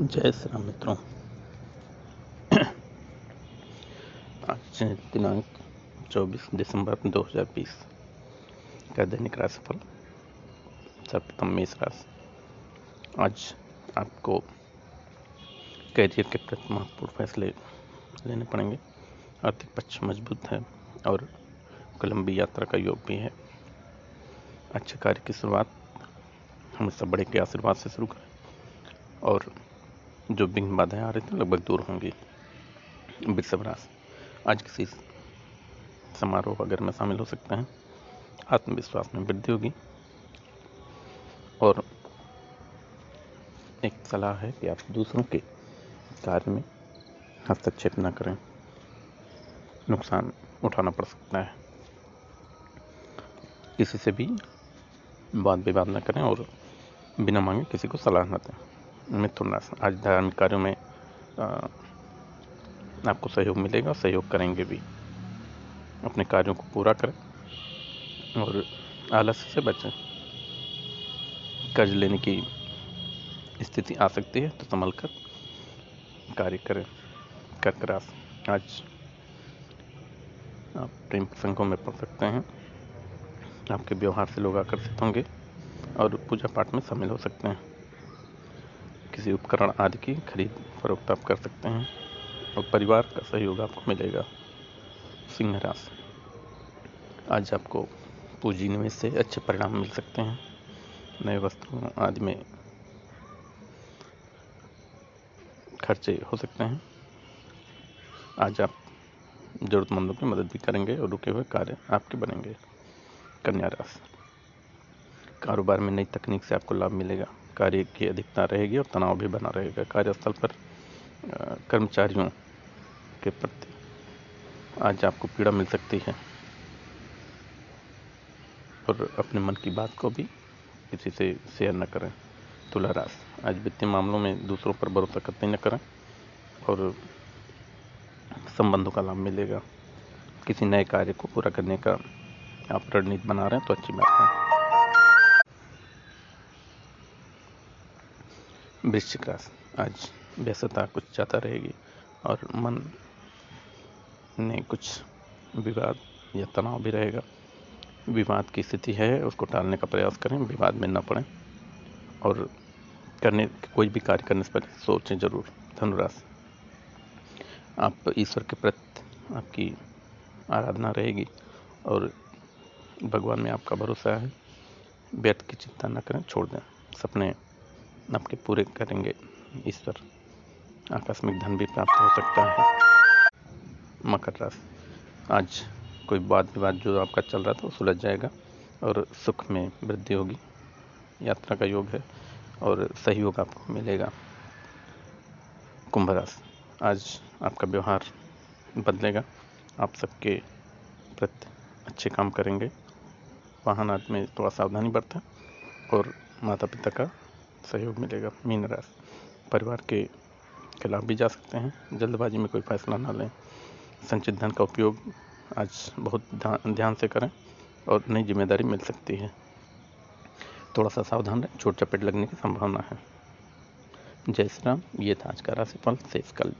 जय श्री राम मित्रों। आज दिनांक 24 दिसंबर 2020 का दैनिक राशिफल सर्वप्रथम मेष राशि। आज आपको करियर के प्रति महत्वपूर्ण फैसले लेने पड़ेंगे। आर्थिक पक्ष मज़बूत है और लंबी यात्रा का योग भी है। अच्छे कार्य की शुरुआत हमेशा बड़े के आशीर्वाद से शुरू करें और जो विघ्न बाधाएँ आ रही थी, लगभग दूर होंगी। वृषभ राशि आज किसी समारोह वगैरह में शामिल हो सकते हैं, आत्मविश्वास में वृद्धि होगी। और एक सलाह है कि आप दूसरों के कार्य में हस्तक्षेप न करें। नुकसान उठाना पड़ सकता है। किसी से भी वाद विवाद न करें और बिना मांगे किसी को सलाह न दें। मिथुन राशि आज धार्मिक कार्यों में आपको सहयोग मिलेगा, सहयोग करेंगे भी। अपने कार्यों को पूरा करें और आलस्य से बचें। कर्ज लेने की स्थिति आ सकती है तो संभल कर कार्य करें। कर्क राशि आज आप प्रेम प्रसंगों में पढ़ सकते हैं। आपके व्यवहार से लोग आकर्षित होंगे और पूजा पाठ में शामिल हो सकते हैं। किसी उपकरण आदि की खरीद, फरोख्त आप कर सकते हैं और परिवार का सहयोग आपको मिलेगा। सिंह राशि। आज आपको पूंजी निवेश से अच्छे परिणाम मिल सकते हैं। नए वस्तुओं आदि में खर्चे हो सकते हैं। आज आप ज़रूरतमंदों की मदद भी करेंगे और रुके हुए कार्य आपके बनेंगे। कन्या राशि। कारोबार में नई तकनीक से आपको लाभ मिलेगा। कार्य की अधिकता रहेगी और तनाव भी बना रहेगा। कार्यस्थल पर कर्मचारियों के प्रति आज आपको पीड़ा मिल सकती है। और अपने मन की बात को भी किसी से शेयर न करें। तुला राशि आज वित्तीय मामलों में दूसरों पर भरोसा करते न करें और संबंधों का लाभ मिलेगा। किसी नए कार्य को पूरा करने का आप रणनीति बना रहे हैं तो अच्छी बात है। वृश्चिक राशि आज व्यस्तता कुछ ज़्यादा रहेगी और मन में कुछ विवाद या तनाव भी रहेगा। विवाद की स्थिति है, उसको टालने का प्रयास करें, विवाद में न पड़ें और करने, कोई भी कार्य करने से पहले सोचें ज़रूर। धनुराशि। आप ईश्वर के प्रति आपकी आराधना रहेगी और भगवान में आपका भरोसा है। व्यर्थ की चिंता न करें, छोड़ दें। सपने आपके पूरे करेंगे। ईश्वर, आकस्मिक धन भी प्राप्त हो सकता है। मकर राशि। आज कोई वाद विवाद जो आपका चल रहा था, वो सुलझ जाएगा और सुख में वृद्धि होगी। यात्रा का योग है और सहयोग आपको मिलेगा। कुंभ राशि। आज आपका व्यवहार बदलेगा। आप सबके प्रति अच्छे काम करेंगे। वाहन आदि में थोड़ा सावधानी बरतें और माता पिता का सहयोग मिलेगा, मीन राशि परिवार के खिलाफ भी जा सकते हैं, जल्दबाजी में कोई फैसला ना लें। संचित धन का उपयोग आज बहुत ध्यान से करें और नई ज़िम्मेदारी मिल सकती है। थोड़ा सा सावधान रहें छोट चपेट लगने की संभावना है। जय श्री राम, ये था आज का राशिफल, शेष कल।